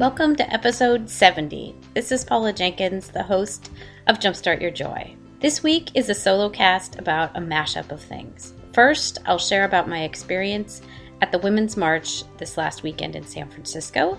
Welcome to episode 70. This is Paula Jenkins, the host of Jumpstart Your Joy. This week is a solo cast about a mashup of things. First, I'll share about my experience at the Women's March this last weekend in San Francisco,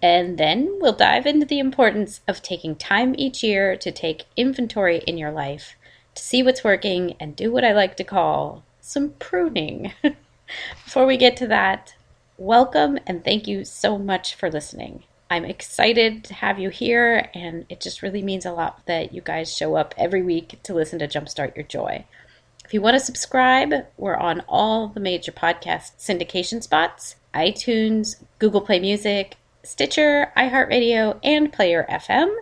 and then we'll dive into the importance of taking time each year to take inventory in your life, to see what's working, and do what I like to call some pruning. Before we get to that, welcome and thank you so much for listening. I'm excited to have you here, and it just really means a lot that you guys show up every week to listen to Jumpstart Your Joy. If you want to subscribe, we're on all the major podcast syndication spots iTunes, Google Play Music, Stitcher, iHeartRadio, and Player FM.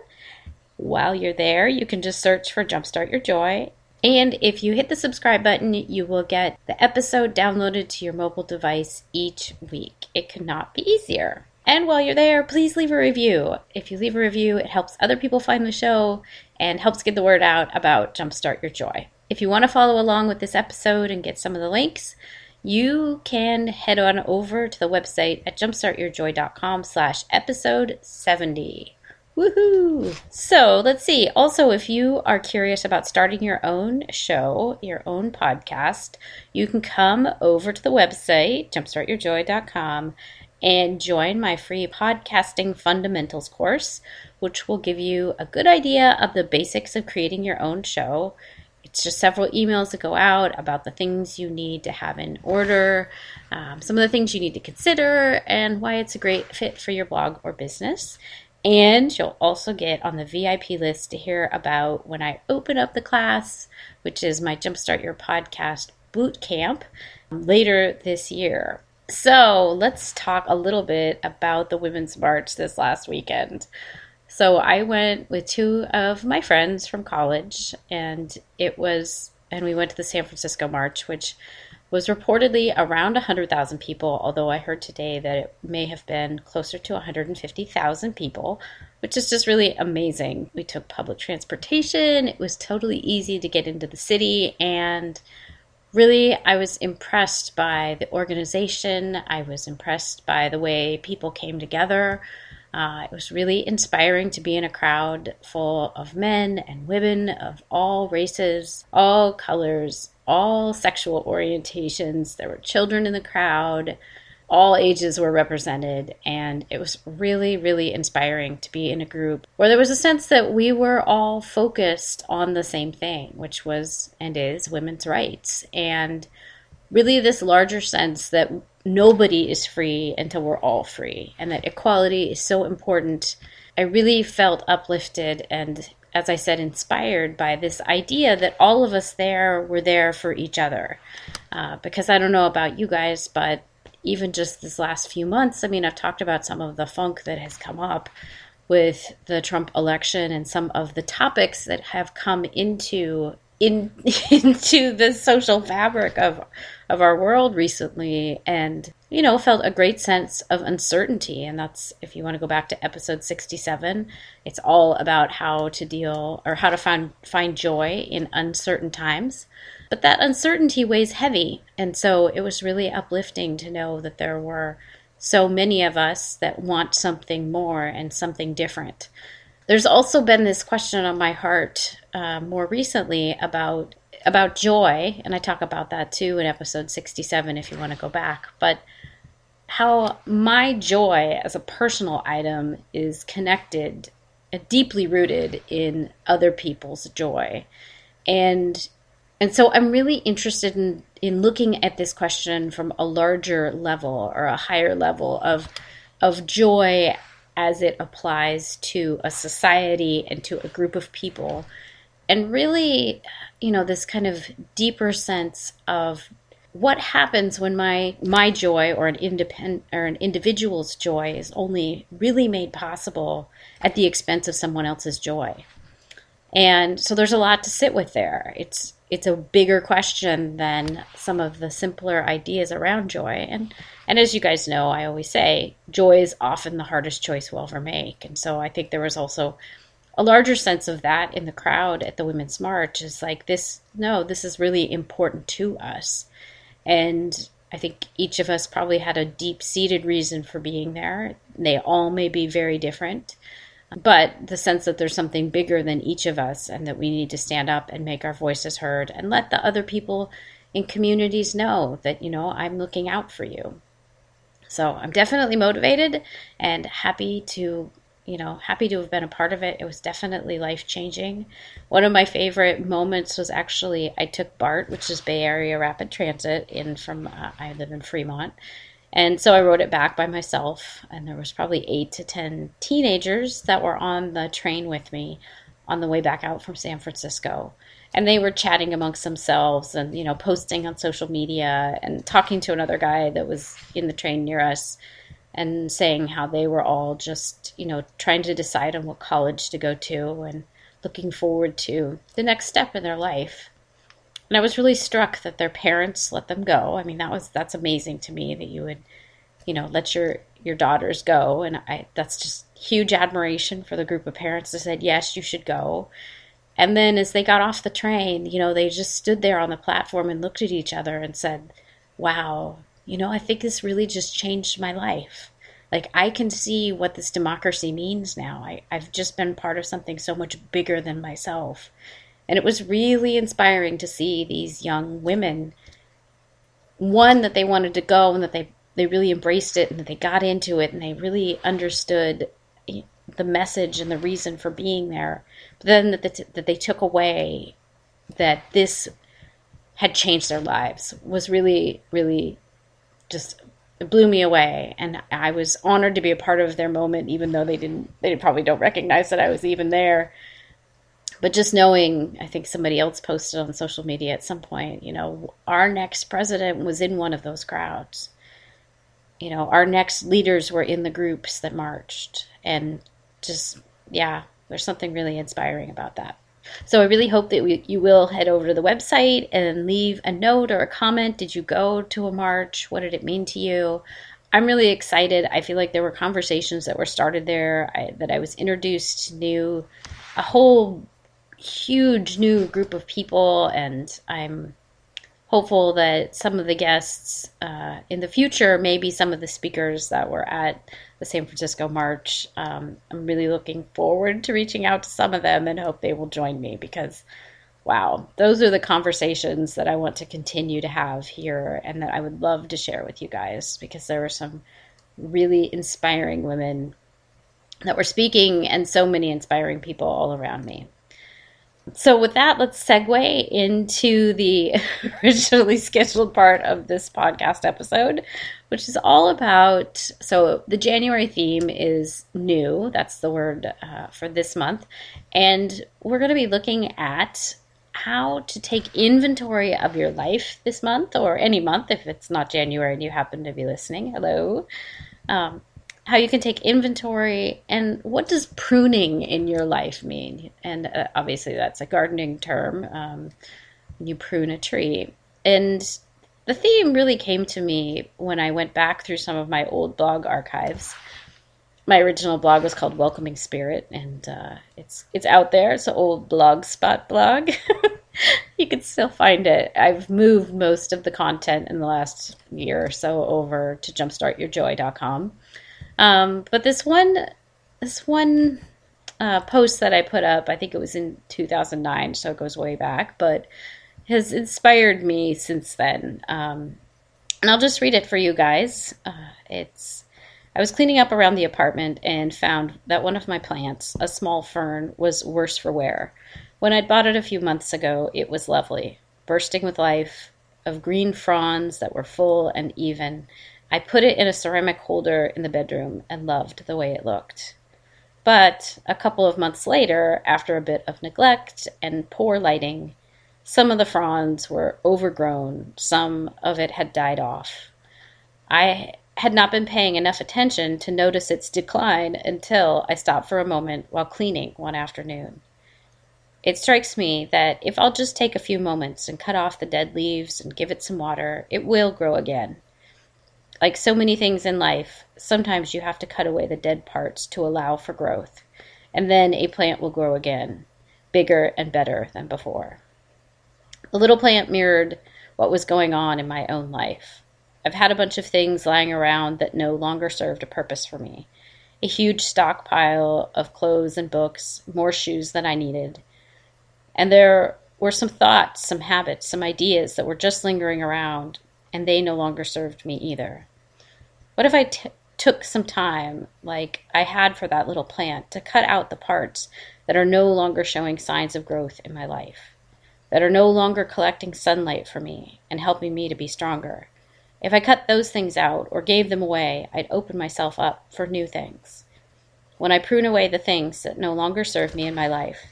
While you're there, you can just search for Jumpstart Your Joy. And if you hit the subscribe button, you will get the episode downloaded to your mobile device each week. It could not be easier. And while you're there, please leave a review. If you leave a review, it helps other people find the show and helps get the word out about Jumpstart Your Joy. If you want to follow along with this episode and get some of the links, you can head on over to the website at jumpstartyourjoy.com slash episode 70. Woohoo! So let's see. Also, if you are curious about starting your own show, your own podcast, you can come over to the website, jumpstartyourjoy.com, and join my free podcasting fundamentals course, which will give you a good idea of the basics of creating your own show. It's just several emails that go out about the things you need to have in order, um, some of the things you need to consider, and why it's a great fit for your blog or business. And you'll also get on the VIP list to hear about when I open up the class, which is my Jumpstart Your Podcast boot camp later this year. So let's talk a little bit about the Women's March this last weekend. So I went with two of my friends from college, and it was, and we went to the San Francisco March, which was reportedly around 100,000 people, although I heard today that it may have been closer to 150,000 people, which is just really amazing. We took public transportation, it was totally easy to get into the city, and really, I was impressed by the organization. I was impressed by the way people came together. Uh, it was really inspiring to be in a crowd full of men and women of all races, all colors, all sexual orientations. There were children in the crowd all ages were represented and it was really really inspiring to be in a group where there was a sense that we were all focused on the same thing which was and is women's rights. And really this larger sense that nobody is free until we're all free and that equality is so important. I really felt uplifted and as i said inspired by this idea that all of us there were there for each other. Uh, because i don't know about you guys but even just this last few months, I mean, I've talked about some of the funk that has come up with the Trump election and some of the topics that have come into in into the social fabric of of our world recently and you know felt a great sense of uncertainty. And that's if you want to go back to episode 67 it's all about how to deal or how to find find joy in uncertain times but that uncertainty weighs heavy. And so it was really uplifting to know that there were so many of us that want something more and something different. There's also been this question on my heart uh, more recently about about joy, and I talk about that too in episode 67 if you want to go back. But how my joy as a personal item is connected, deeply rooted in other people's joy. And and so I'm really interested in, in looking at this question from a larger level or a higher level of, of joy as it applies to a society and to a group of people. And really, you know, this kind of deeper sense of what happens when my my joy or an independent or an individual's joy is only really made possible at the expense of someone else's joy and so there's a lot to sit with there it's it's a bigger question than some of the simpler ideas around joy. And and as you guys know i always say joy is often the hardest choice we'll ever make. And so i think there was also a larger sense of that in the crowd at the women's march is like this no this is really important to us. And I think each of us probably had a deep seated reason for being there. They all may be very different, but the sense that there's something bigger than each of us and that we need to stand up and make our voices heard and let the other people in communities know that, you know, I'm looking out for you. So I'm definitely motivated and happy to you know, happy to have been a part of it. It was definitely life changing. One of my favorite moments was actually I took BART, which is Bay Area Rapid Transit, in from uh, I live in Fremont, and so I wrote it back by myself. And there was probably eight to ten teenagers that were on the train with me on the way back out from San Francisco. And they were chatting amongst themselves and, you know, posting on social media and talking to another guy that was in the train near us and saying how they were all just, you know, trying to decide on what college to go to and looking forward to the next step in their life. And I was really struck that their parents let them go. I mean, that was that's amazing to me that you would, you know, let your your daughters go and I that's just huge admiration for the group of parents that said, "Yes, you should go." And then as they got off the train, you know, they just stood there on the platform and looked at each other and said, "Wow, you know, I think this really just changed my life. Like, I can see what this democracy means now. I, I've just been part of something so much bigger than myself. And it was really inspiring to see these young women, one, that they wanted to go and that they, they really embraced it and that they got into it and they really understood eh, the message and the reason for being there. But then that, the, that they took away that this had changed their lives was really, really just blew me away and i was honored to be a part of their moment even though they didn't they probably don't recognize that i was even there but just knowing i think somebody else posted on social media at some point you know our next president was in one of those crowds you know our next leaders were in the groups that marched and just yeah there's something really inspiring about that so I really hope that we, you will head over to the website and leave a note or a comment. Did you go to a march? What did it mean to you? I'm really excited. I feel like there were conversations that were started there, I, that I was introduced to new, a whole huge new group of people, and I'm hopeful that some of the guests uh, in the future, maybe some of the speakers that were at the San Francisco March. Um, I'm really looking forward to reaching out to some of them and hope they will join me because, wow, those are the conversations that I want to continue to have here and that I would love to share with you guys because there were some really inspiring women that were speaking and so many inspiring people all around me. So, with that, let's segue into the originally scheduled part of this podcast episode, which is all about. So, the January theme is new. That's the word uh, for this month. And we're going to be looking at how to take inventory of your life this month or any month if it's not January and you happen to be listening. Hello. Um, how you can take inventory and what does pruning in your life mean? And uh, obviously that's a gardening term um, you prune a tree. And the theme really came to me when i went back through some of my old blog archives. My original blog was called welcoming spirit and uh, it's it's out there. It's an old blog spot blog. You can still find it. I've moved most of the content in the last year or so over to jumpstartyourjoy.com um, but this one, this one uh, post that I put up, I think it was in 2009, so it goes way back, but has inspired me since then. Um, and I'll just read it for you guys. Uh, it's I was cleaning up around the apartment and found that one of my plants, a small fern, was worse for wear. When I'd bought it a few months ago, it was lovely, bursting with life, of green fronds that were full and even, I put it in a ceramic holder in the bedroom and loved the way it looked. But a couple of months later, after a bit of neglect and poor lighting, Some of the fronds were overgrown, some of it had died off. I had not been paying enough attention to notice its decline until I stopped for a moment while cleaning one afternoon. It strikes me that if I'll just take a few moments and cut off the dead leaves and give it some water, it will grow again. Like so many things in life, sometimes you have to cut away the dead parts to allow for growth, and then a plant will grow again, bigger and better than before. The little plant mirrored what was going on in my own life. I've had a bunch of things lying around that no longer served a purpose for me. A huge stockpile of clothes and books, more shoes than I needed, and there were some thoughts, some habits, some ideas that were just lingering around, and they no longer served me either. What if I t- took some time, like I had for that little plant, to cut out the parts that are no longer showing signs of growth in my life, that are no longer collecting sunlight for me and helping me to be stronger? If I cut those things out or gave them away, I'd open myself up for new things. When I prune away the things that no longer serve me in my life,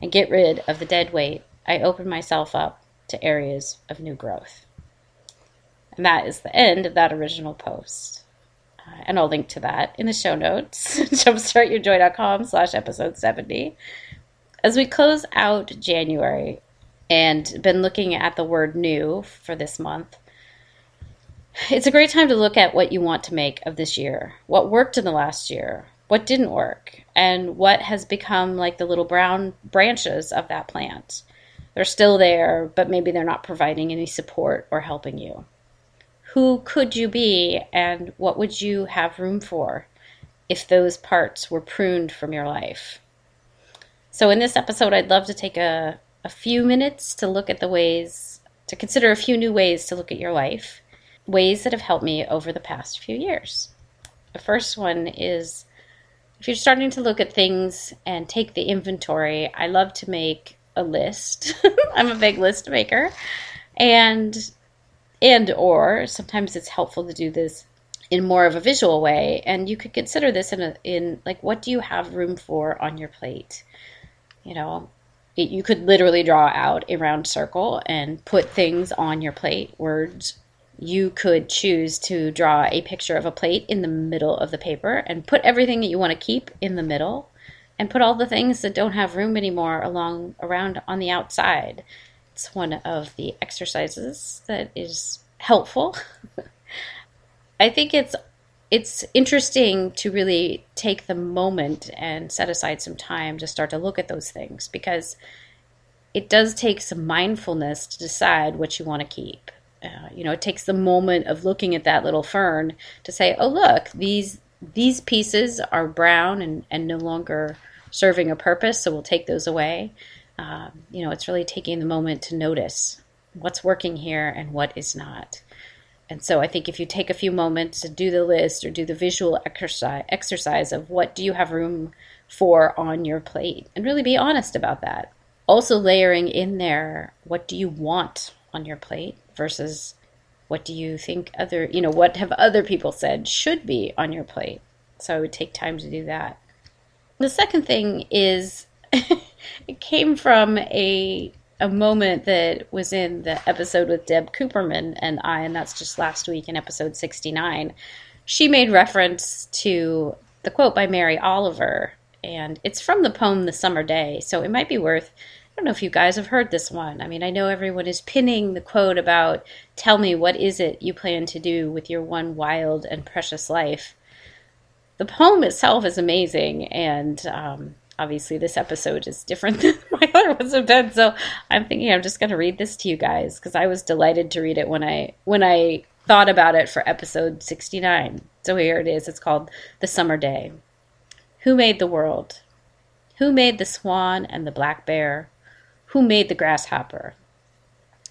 and get rid of the dead weight, I open myself up to areas of new growth. And that is the end of that original post. Uh, and I'll link to that in the show notes, jumpstartyourjoy.com slash episode 70. As we close out January and been looking at the word new for this month, it's a great time to look at what you want to make of this year, what worked in the last year, what didn't work, and what has become like the little brown branches of that plant. They're still there, but maybe they're not providing any support or helping you. Who could you be, and what would you have room for if those parts were pruned from your life? So, in this episode, I'd love to take a, a few minutes to look at the ways, to consider a few new ways to look at your life, ways that have helped me over the past few years. The first one is if you're starting to look at things and take the inventory, I love to make a list. I'm a big list maker. And and or sometimes it's helpful to do this in more of a visual way and you could consider this in a in like what do you have room for on your plate you know it, you could literally draw out a round circle and put things on your plate words you could choose to draw a picture of a plate in the middle of the paper and put everything that you want to keep in the middle and put all the things that don't have room anymore along around on the outside. It's one of the exercises that is helpful. I think it's it's interesting to really take the moment and set aside some time to start to look at those things because it does take some mindfulness to decide what you want to keep uh, you know, it takes the moment of looking at that little fern to say, oh, look, these these pieces are brown and, and no longer serving a purpose, so we'll take those away. Um, you know, it's really taking the moment to notice what's working here and what is not. And so I think if you take a few moments to do the list or do the visual exercise exercise of what do you have room for on your plate and really be honest about that. Also layering in there what do you want on your plate versus what do you think other, you know, what have other people said should be on your plate? So I would take time to do that. The second thing is it came from a a moment that was in the episode with Deb Cooperman and I, and that's just last week in episode 69. She made reference to the quote by Mary Oliver, and it's from the poem The Summer Day, so it might be worth I don't know if you guys have heard this one. I mean, I know everyone is pinning the quote about, Tell me, what is it you plan to do with your one wild and precious life? The poem itself is amazing, and um, obviously, this episode is different than my other ones have been. So I'm thinking I'm just going to read this to you guys because I was delighted to read it when I when I thought about it for episode 69. So here it is. It's called The Summer Day. Who made the world? Who made the swan and the black bear? who made the grasshopper.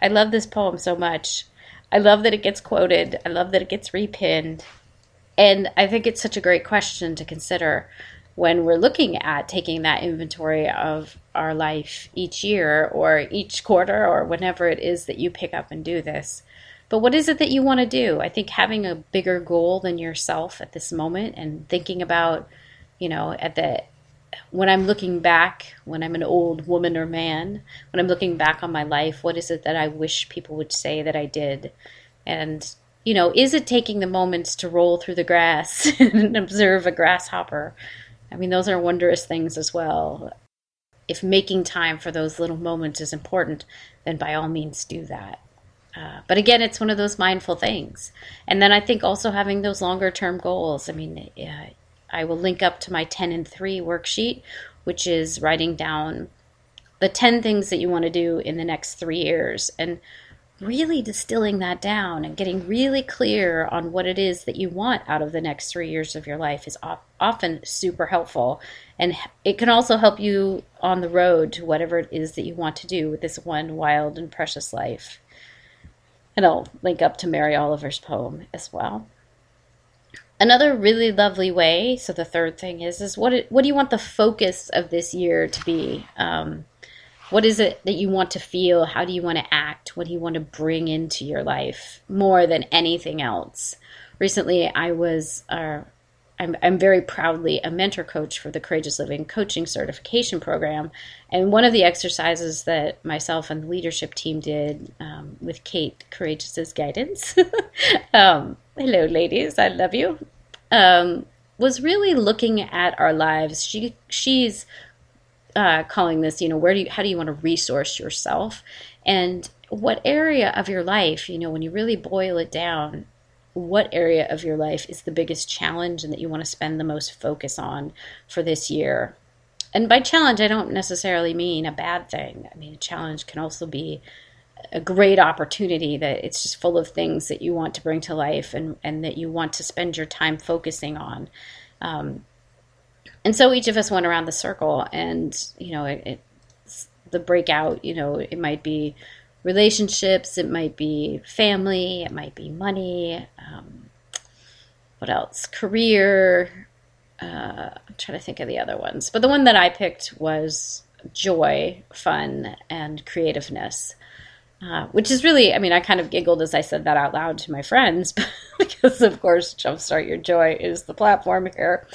I love this poem so much. I love that it gets quoted. I love that it gets repinned. And I think it's such a great question to consider when we're looking at taking that inventory of our life each year or each quarter or whenever it is that you pick up and do this. But what is it that you want to do? I think having a bigger goal than yourself at this moment and thinking about, you know, at the when I'm looking back, when I'm an old woman or man, when I'm looking back on my life, what is it that I wish people would say that I did? And, you know, is it taking the moments to roll through the grass and observe a grasshopper? I mean, those are wondrous things as well. If making time for those little moments is important, then by all means do that. Uh, but again, it's one of those mindful things. And then I think also having those longer term goals. I mean, uh, I will link up to my 10 and 3 worksheet, which is writing down the 10 things that you want to do in the next three years. And really distilling that down and getting really clear on what it is that you want out of the next three years of your life is often super helpful. And it can also help you on the road to whatever it is that you want to do with this one wild and precious life. And I'll link up to Mary Oliver's poem as well. Another really lovely way. So the third thing is is what what do you want the focus of this year to be? Um, what is it that you want to feel? How do you want to act? What do you want to bring into your life more than anything else? Recently, I was, uh, I'm, I'm very proudly a mentor coach for the Courageous Living Coaching Certification Program. And one of the exercises that myself and the leadership team did um, with Kate Courageous's guidance, um, hello, ladies, I love you, um, was really looking at our lives. She She's uh, calling this, you know, where do you, how do you want to resource yourself? And what area of your life, you know, when you really boil it down, what area of your life is the biggest challenge and that you want to spend the most focus on for this year? And by challenge, I don't necessarily mean a bad thing. I mean, a challenge can also be a great opportunity that it's just full of things that you want to bring to life and, and that you want to spend your time focusing on. Um, and so each of us went around the circle, and you know, it, the breakout. You know, it might be relationships, it might be family, it might be money. Um, what else? Career. Uh, I'm trying to think of the other ones, but the one that I picked was joy, fun, and creativeness. Uh, which is really, I mean, I kind of giggled as I said that out loud to my friends because, of course, Jumpstart Your Joy is the platform here.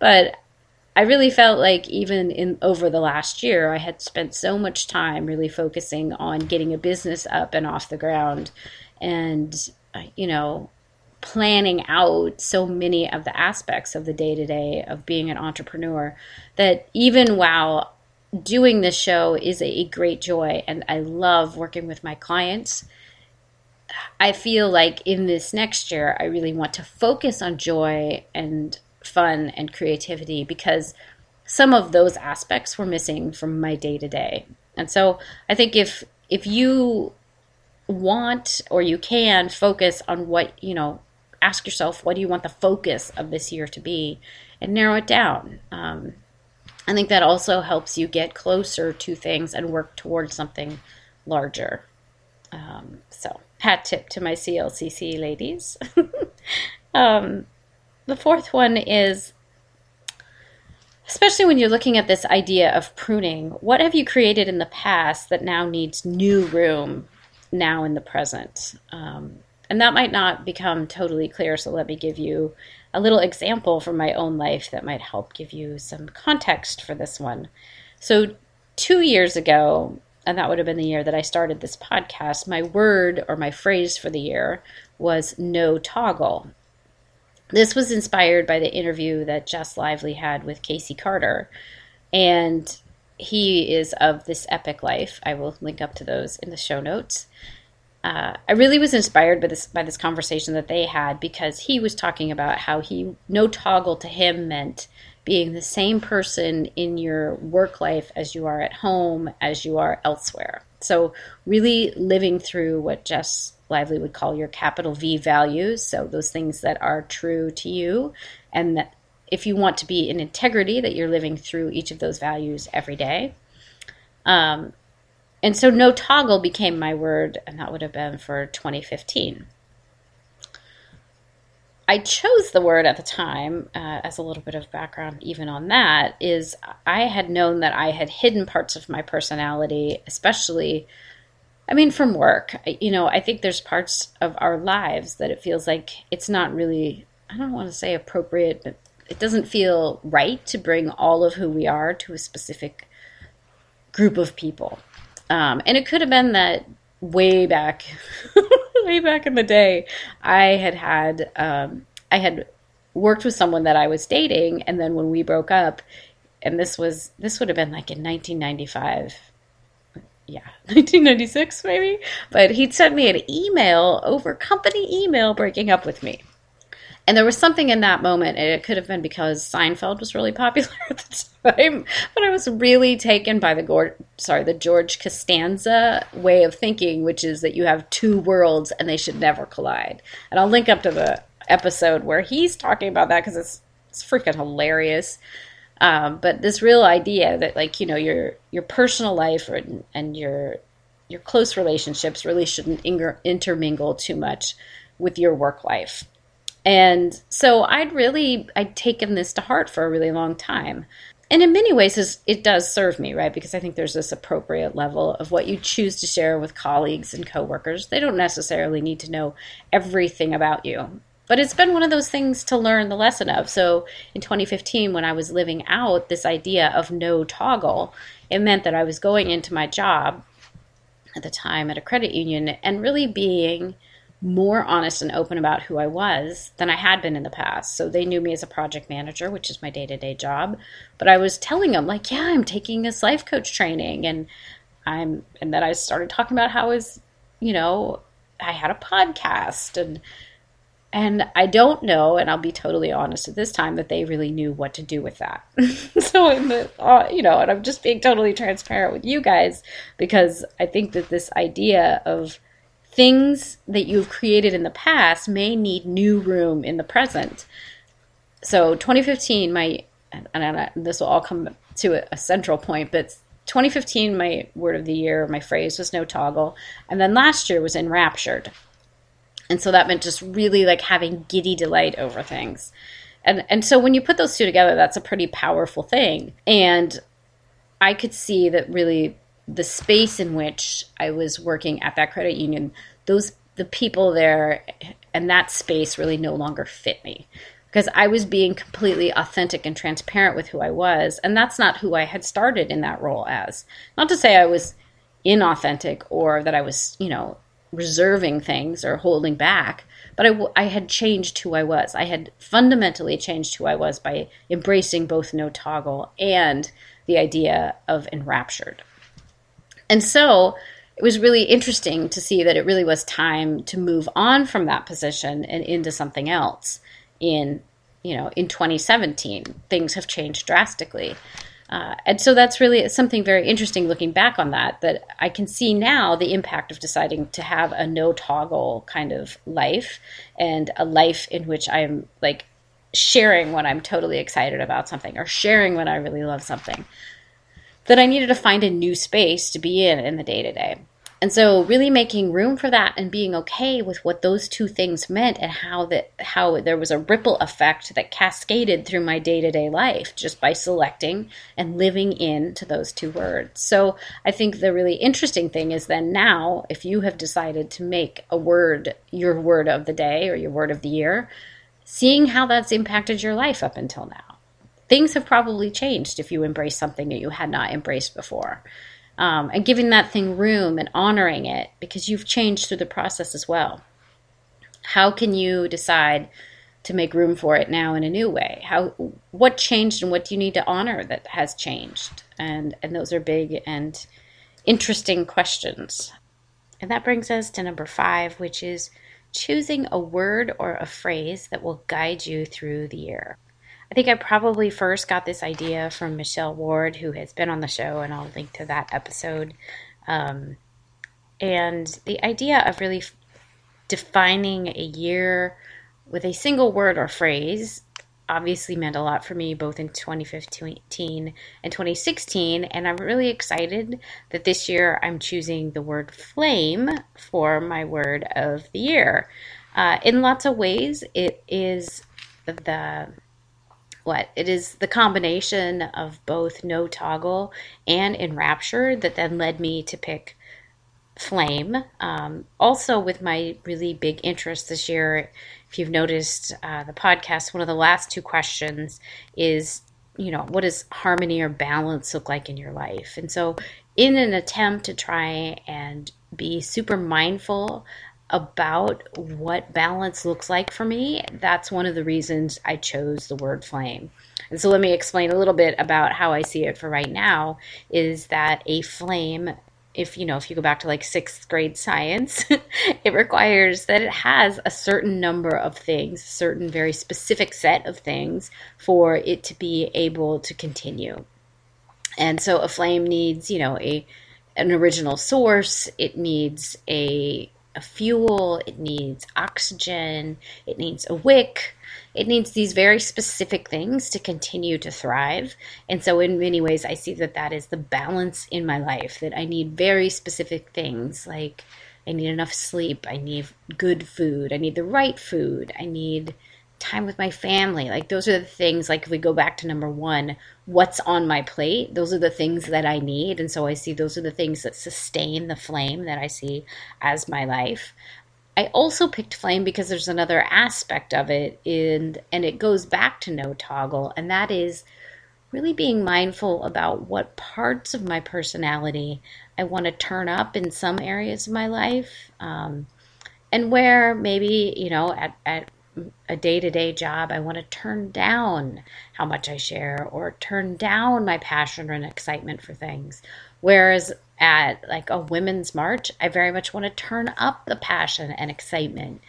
But I really felt like even in over the last year, I had spent so much time really focusing on getting a business up and off the ground, and uh, you know, planning out so many of the aspects of the day to day of being an entrepreneur that even while doing this show is a great joy and I love working with my clients. I feel like in this next year, I really want to focus on joy and fun and creativity because some of those aspects were missing from my day to day. And so I think if if you want or you can focus on what, you know, ask yourself what do you want the focus of this year to be and narrow it down. Um, I think that also helps you get closer to things and work towards something larger. Um, so, hat tip to my CLCC ladies. um, the fourth one is especially when you're looking at this idea of pruning, what have you created in the past that now needs new room now in the present? Um, and that might not become totally clear, so let me give you a little example from my own life that might help give you some context for this one. So, two years ago, and that would have been the year that I started this podcast, my word or my phrase for the year was no toggle. This was inspired by the interview that Jess Lively had with Casey Carter. And he is of this epic life. I will link up to those in the show notes. Uh, I really was inspired by this by this conversation that they had because he was talking about how he no toggle to him meant being the same person in your work life as you are at home as you are elsewhere. So really living through what Jess Lively would call your capital V values. So those things that are true to you and that if you want to be in integrity that you're living through each of those values every day. Um, and so no toggle became my word, and that would have been for 2015. I chose the word at the time, uh, as a little bit of background, even on that, is I had known that I had hidden parts of my personality, especially, I mean, from work. You know, I think there's parts of our lives that it feels like it's not really, I don't want to say appropriate, but it doesn't feel right to bring all of who we are to a specific group of people. Um, and it could have been that way back, way back in the day, I had had, um, I had worked with someone that I was dating, and then when we broke up, and this was this would have been like in 1995 yeah 1996 maybe? But he'd sent me an email over company email breaking up with me and there was something in that moment, and it could have been because Seinfeld was really popular at the time, but I was really taken by the sorry the George Costanza way of thinking, which is that you have two worlds and they should never collide. And I'll link up to the episode where he's talking about that because it's it's freaking hilarious. Um, but this real idea that like you know your your personal life and your your close relationships really shouldn't intermingle too much with your work life and so I'd really I'd taken this to heart for a really long time. And in many ways it does serve me, right? Because I think there's this appropriate level of what you choose to share with colleagues and coworkers. They don't necessarily need to know everything about you. But it's been one of those things to learn the lesson of. So in 2015, when I was living out this idea of no toggle, it meant that I was going into my job at the time at a credit union and really being more honest and open about who I was than I had been in the past. So they knew me as a project manager, which is my day to day job. But I was telling them, like, yeah, I'm taking this life coach training. And I'm, and then I started talking about how I was, you know, I had a podcast and, and I don't know, and I'll be totally honest at this time, that they really knew what to do with that. so, in the, uh, you know, and I'm just being totally transparent with you guys because I think that this idea of things that you've created in the past may need new room in the present. So 2015, my and this will all come to a, central point, but 2015, my word of the year, my phrase was no toggle, and then last year was enraptured, and so that meant just really like having giddy delight over things, and and so when you put those two together, that's a pretty powerful thing, and I could see that really the space in which I was working at that credit union, those the people there and that space really no longer fit me because I was being completely authentic and transparent with who I was, and that's not who I had started in that role as. Not to say I was inauthentic or that I was, you know, reserving things or holding back, but I, I had changed who I was. I had fundamentally changed who I was by embracing both no toggle and the idea of enraptured. And so it was really interesting to see that it really was time to move on from that position and into something else in you know in 2017 things have changed drastically. Uh, and so that's really something very interesting looking back on that that i can see now the impact of deciding to have a no toggle kind of life and a life in which i'm like sharing when i'm totally excited about something or sharing when i really love something that I needed to find a new space to be in in the day to day. And so really making room for that and being okay with what those two things meant and how that how there was a ripple effect that cascaded through my day-to-day life just by selecting and living into those two words. So I think the really interesting thing is then now if you have decided to make a word your word of the day or your word of the year, seeing how that's impacted your life up until now things have probably changed if you embrace something that you had not embraced before. Um, and giving that thing room and honoring it because you've changed through the process as well. How can you decide to make room for it now in a new way? How what changed and what do you need to honor that has changed? And and those are big and interesting questions. And that brings us to number five, which is choosing a word or a phrase that will guide you through the year. I think I probably first got this idea from Michelle Ward, who has been on the show, and I'll link to that episode. Um, and the idea of really f- defining a year with a single word or phrase obviously meant a lot for me both in 2015 and 2016 and i'm really excited that this year i'm choosing the word flame for my word of the year uh, in lots of ways it is the what it is the combination of both no toggle and enraptured that then led me to pick flame um, also with my really big interest this year if you've noticed uh, the podcast, one of the last two questions is, you know, what does harmony or balance look like in your life? And so, in an attempt to try and be super mindful about what balance looks like for me, that's one of the reasons I chose the word flame. And so let me explain a little bit about how I see it for right now is that a flame if you know if you go back to like sixth grade science it requires that it has a certain number of things a certain very specific set of things for it to be able to continue and so a flame needs you know a an original source it needs a a fuel it needs oxygen it needs a wick it needs these very specific things to continue to thrive. And so, in many ways, I see that that is the balance in my life that I need very specific things like I need enough sleep, I need good food, I need the right food, I need time with my family. Like, those are the things, like, if we go back to number one, what's on my plate, those are the things that I need. And so, I see those are the things that sustain the flame that I see as my life. I also picked flame because there's another aspect of it in and it goes back to no toggle and that is really being mindful about what parts of my personality I want to turn up in some areas of my life um, and where maybe you know at, at a day-to-day job I want to turn down how much I share or turn down my passion and excitement for things whereas at like a women's march, I very much want to turn up the passion and excitement.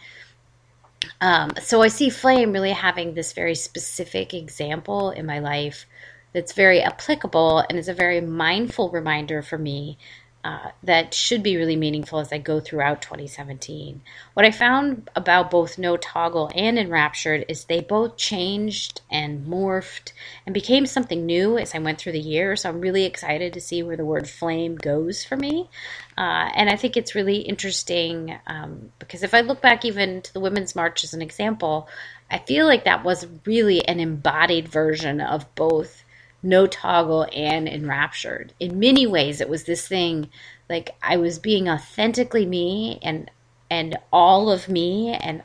Um, so I see Flame really having this very specific example in my life that's very applicable and is a very mindful reminder for me uh, that should be really meaningful as I go throughout 2017. What I found about both No Toggle and Enraptured is they both changed and morphed and became something new as I went through the year. So I'm really excited to see where the word flame goes for me. Uh, and I think it's really interesting um, because if I look back even to the Women's March as an example, I feel like that was really an embodied version of both no toggle and enraptured. In many ways, it was this thing like I was being authentically me and and all of me and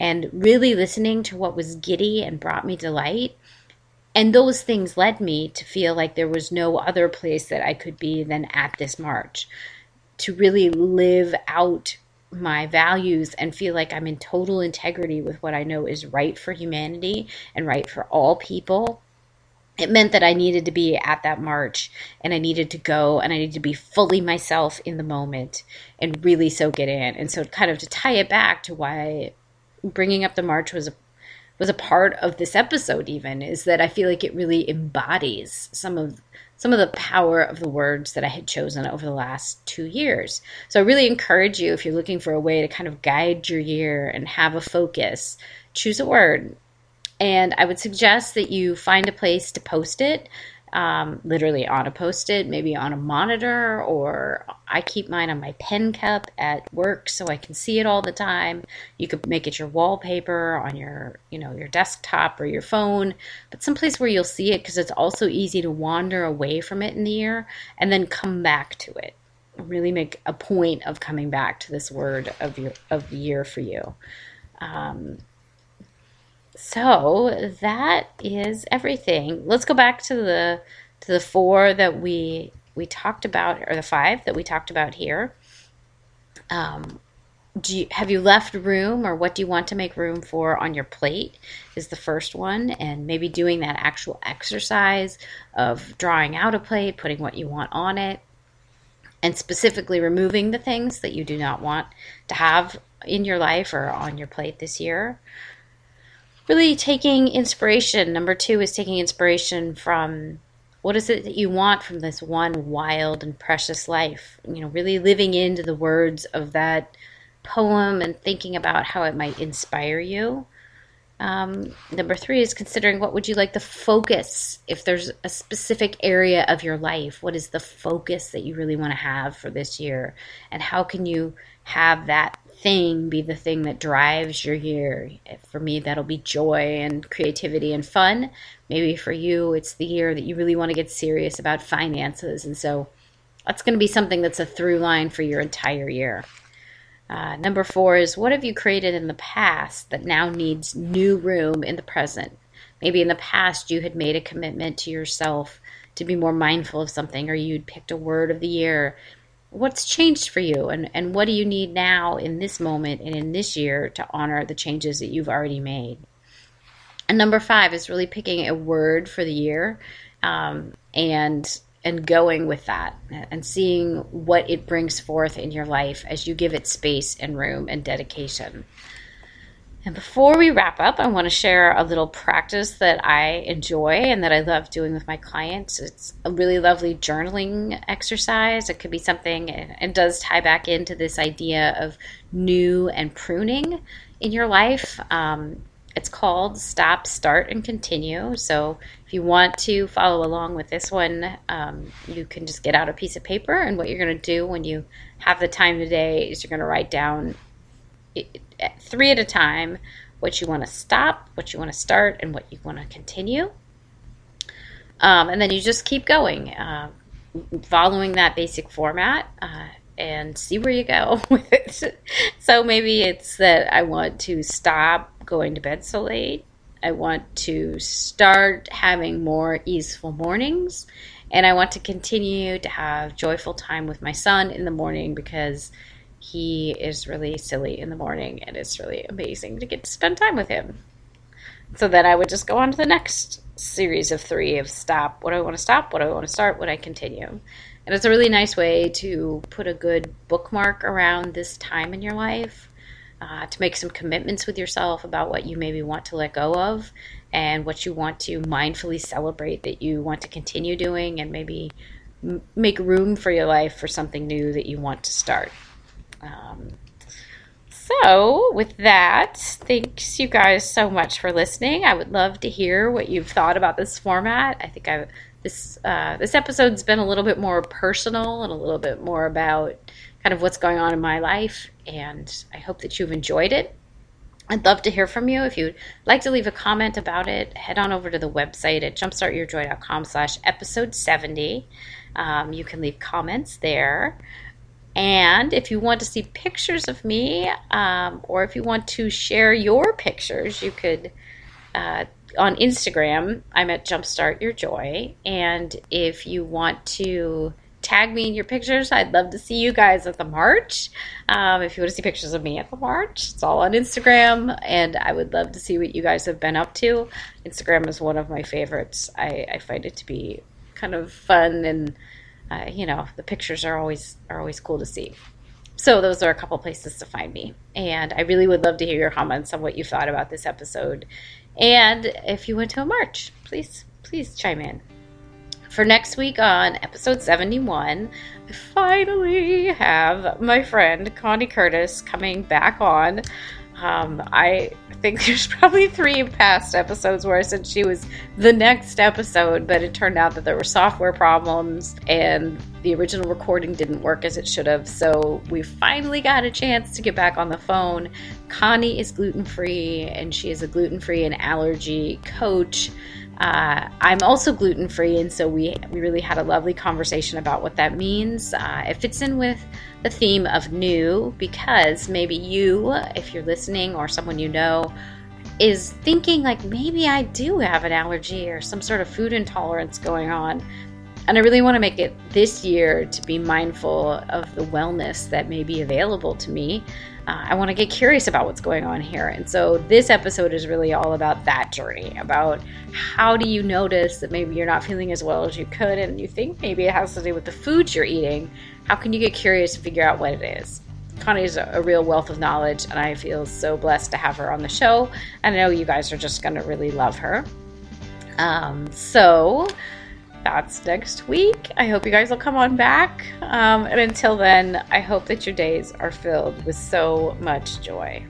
and really listening to what was giddy and brought me delight. And those things led me to feel like there was no other place that I could be than at this march. To really live out my values and feel like I'm in total integrity with what I know is right for humanity and right for all people it meant that I needed to be at that march and I needed to go and I needed to be fully myself in the moment and really soak it in. And so, kind of to tie it back to why bringing up the march was a was a part of this episode even is that I feel like it really embodies some of some of the power of the words that I had chosen over the last 2 years. So I really encourage you if you're looking for a way to kind of guide your year and have a focus, choose a word and I would suggest that you find a place to post it, um, literally on a post it, maybe on a monitor, or I keep mine on my pen cup at work so I can see it all the time. You could make it your wallpaper on your, you know, your desktop or your phone, but someplace where you'll see it because it's also easy to wander away from it in the year and then come back to it. Really make a point of coming back to this word of your of the year for you. Um, so that is everything. Let's go back to the to the four that we we talked about, or the five that we talked about here. Um, do you, have you left room, or what do you want to make room for on your plate? Is the first one, and maybe doing that actual exercise of drawing out a plate, putting what you want on it, and specifically removing the things that you do not want to have in your life or on your plate this year. Really taking inspiration. Number two is taking inspiration from what is it that you want from this one wild and precious life? You know, really living into the words of that poem and thinking about how it might inspire you. Um, number three is considering what would you like the focus if there's a specific area of your life what is the focus that you really want to have for this year and how can you have that thing be the thing that drives your year for me that'll be joy and creativity and fun maybe for you it's the year that you really want to get serious about finances and so that's going to be something that's a through line for your entire year uh, number four is what have you created in the past that now needs new room in the present? Maybe in the past you had made a commitment to yourself to be more mindful of something, or you'd picked a word of the year. What's changed for you, and, and what do you need now in this moment and in this year to honor the changes that you've already made? And number five is really picking a word for the year um, and and going with that and seeing what it brings forth in your life as you give it space and room and dedication. And before we wrap up, I want to share a little practice that I enjoy and that I love doing with my clients. It's a really lovely journaling exercise. It could be something, it does tie back into this idea of new and pruning in your life. Um, it's called Stop, Start, and Continue. So if you want to follow along with this one, um, you can just get out a piece of paper. And what you're going to do when you have the time today is you're going to write down three at a time what you want to stop, what you want to start, and what you want to continue. Um, and then you just keep going, uh, following that basic format. Uh, and see where you go with it. So maybe it's that I want to stop going to bed so late. I want to start having more easeful mornings. And I want to continue to have joyful time with my son in the morning because he is really silly in the morning and it's really amazing to get to spend time with him. So then I would just go on to the next series of three of stop. What do I want to stop? What do I want to start? What do I continue? And it's a really nice way to put a good bookmark around this time in your life uh, to make some commitments with yourself about what you maybe want to let go of and what you want to mindfully celebrate that you want to continue doing and maybe m- make room for your life for something new that you want to start. Um, so, with that, thanks you guys so much for listening. I would love to hear what you've thought about this format. I think I this uh, this episode's been a little bit more personal and a little bit more about kind of what's going on in my life. And I hope that you've enjoyed it. I'd love to hear from you. If you'd like to leave a comment about it, head on over to the website at jumpstartyourjoy.com slash episode 70. Um, you can leave comments there. And if you want to see pictures of me, um, or if you want to share your pictures, you could uh, on Instagram. I'm at Jumpstart Your Joy. And if you want to tag me in your pictures. I'd love to see you guys at the march. Um, if you want to see pictures of me at the march, it's all on Instagram, and I would love to see what you guys have been up to. Instagram is one of my favorites. I, I find it to be kind of fun, and uh, you know the pictures are always are always cool to see. So those are a couple places to find me, and I really would love to hear your comments on what you thought about this episode. And if you went to a march, please please chime in for next week on episode 71, I finally have my friend Connie Curtis coming back on. Um, I think there's probably three past episodes where I said she was the next episode, but it turned out that there were software problems and the original recording didn't work as it should have. So we finally got a chance to get back on the phone. Connie is gluten free and she is a gluten free and allergy coach. Uh, I'm also gluten free, and so we we really had a lovely conversation about what that means. Uh, it fits in with the theme of new because maybe you, if you're listening, or someone you know, is thinking like maybe I do have an allergy or some sort of food intolerance going on. And I really want to make it this year to be mindful of the wellness that may be available to me. Uh, I want to get curious about what's going on here. And so this episode is really all about that journey about how do you notice that maybe you're not feeling as well as you could and you think maybe it has to do with the foods you're eating. How can you get curious and figure out what it is? Connie is a real wealth of knowledge, and I feel so blessed to have her on the show. I know you guys are just going to really love her. Um, so that's next week. I hope you guys will come on back. Um, and until then, I hope that your days are filled with so much joy.